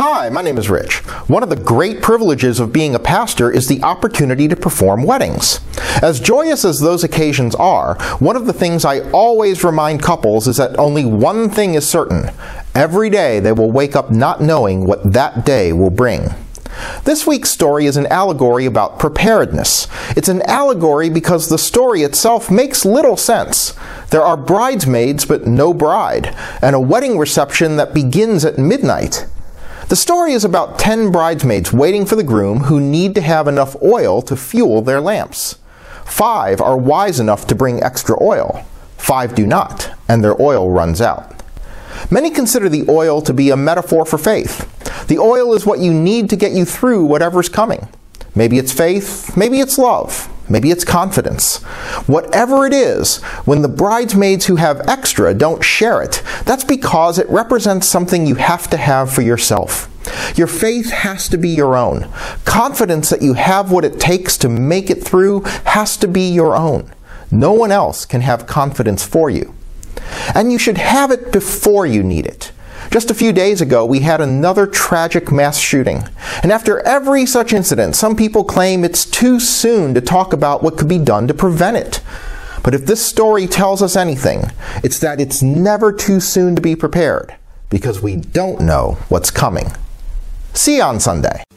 Hi, my name is Rich. One of the great privileges of being a pastor is the opportunity to perform weddings. As joyous as those occasions are, one of the things I always remind couples is that only one thing is certain. Every day they will wake up not knowing what that day will bring. This week's story is an allegory about preparedness. It's an allegory because the story itself makes little sense. There are bridesmaids but no bride, and a wedding reception that begins at midnight. The story is about 10 bridesmaids waiting for the groom who need to have enough oil to fuel their lamps. Five are wise enough to bring extra oil. Five do not, and their oil runs out. Many consider the oil to be a metaphor for faith. The oil is what you need to get you through whatever's coming. Maybe it's faith, maybe it's love, maybe it's confidence. Whatever it is, when the bridesmaids who have extra don't share it, that's because it represents something you have to have for yourself. Your faith has to be your own. Confidence that you have what it takes to make it through has to be your own. No one else can have confidence for you. And you should have it before you need it. Just a few days ago, we had another tragic mass shooting. And after every such incident, some people claim it's too soon to talk about what could be done to prevent it. But if this story tells us anything, it's that it's never too soon to be prepared because we don't know what's coming. See you on Sunday.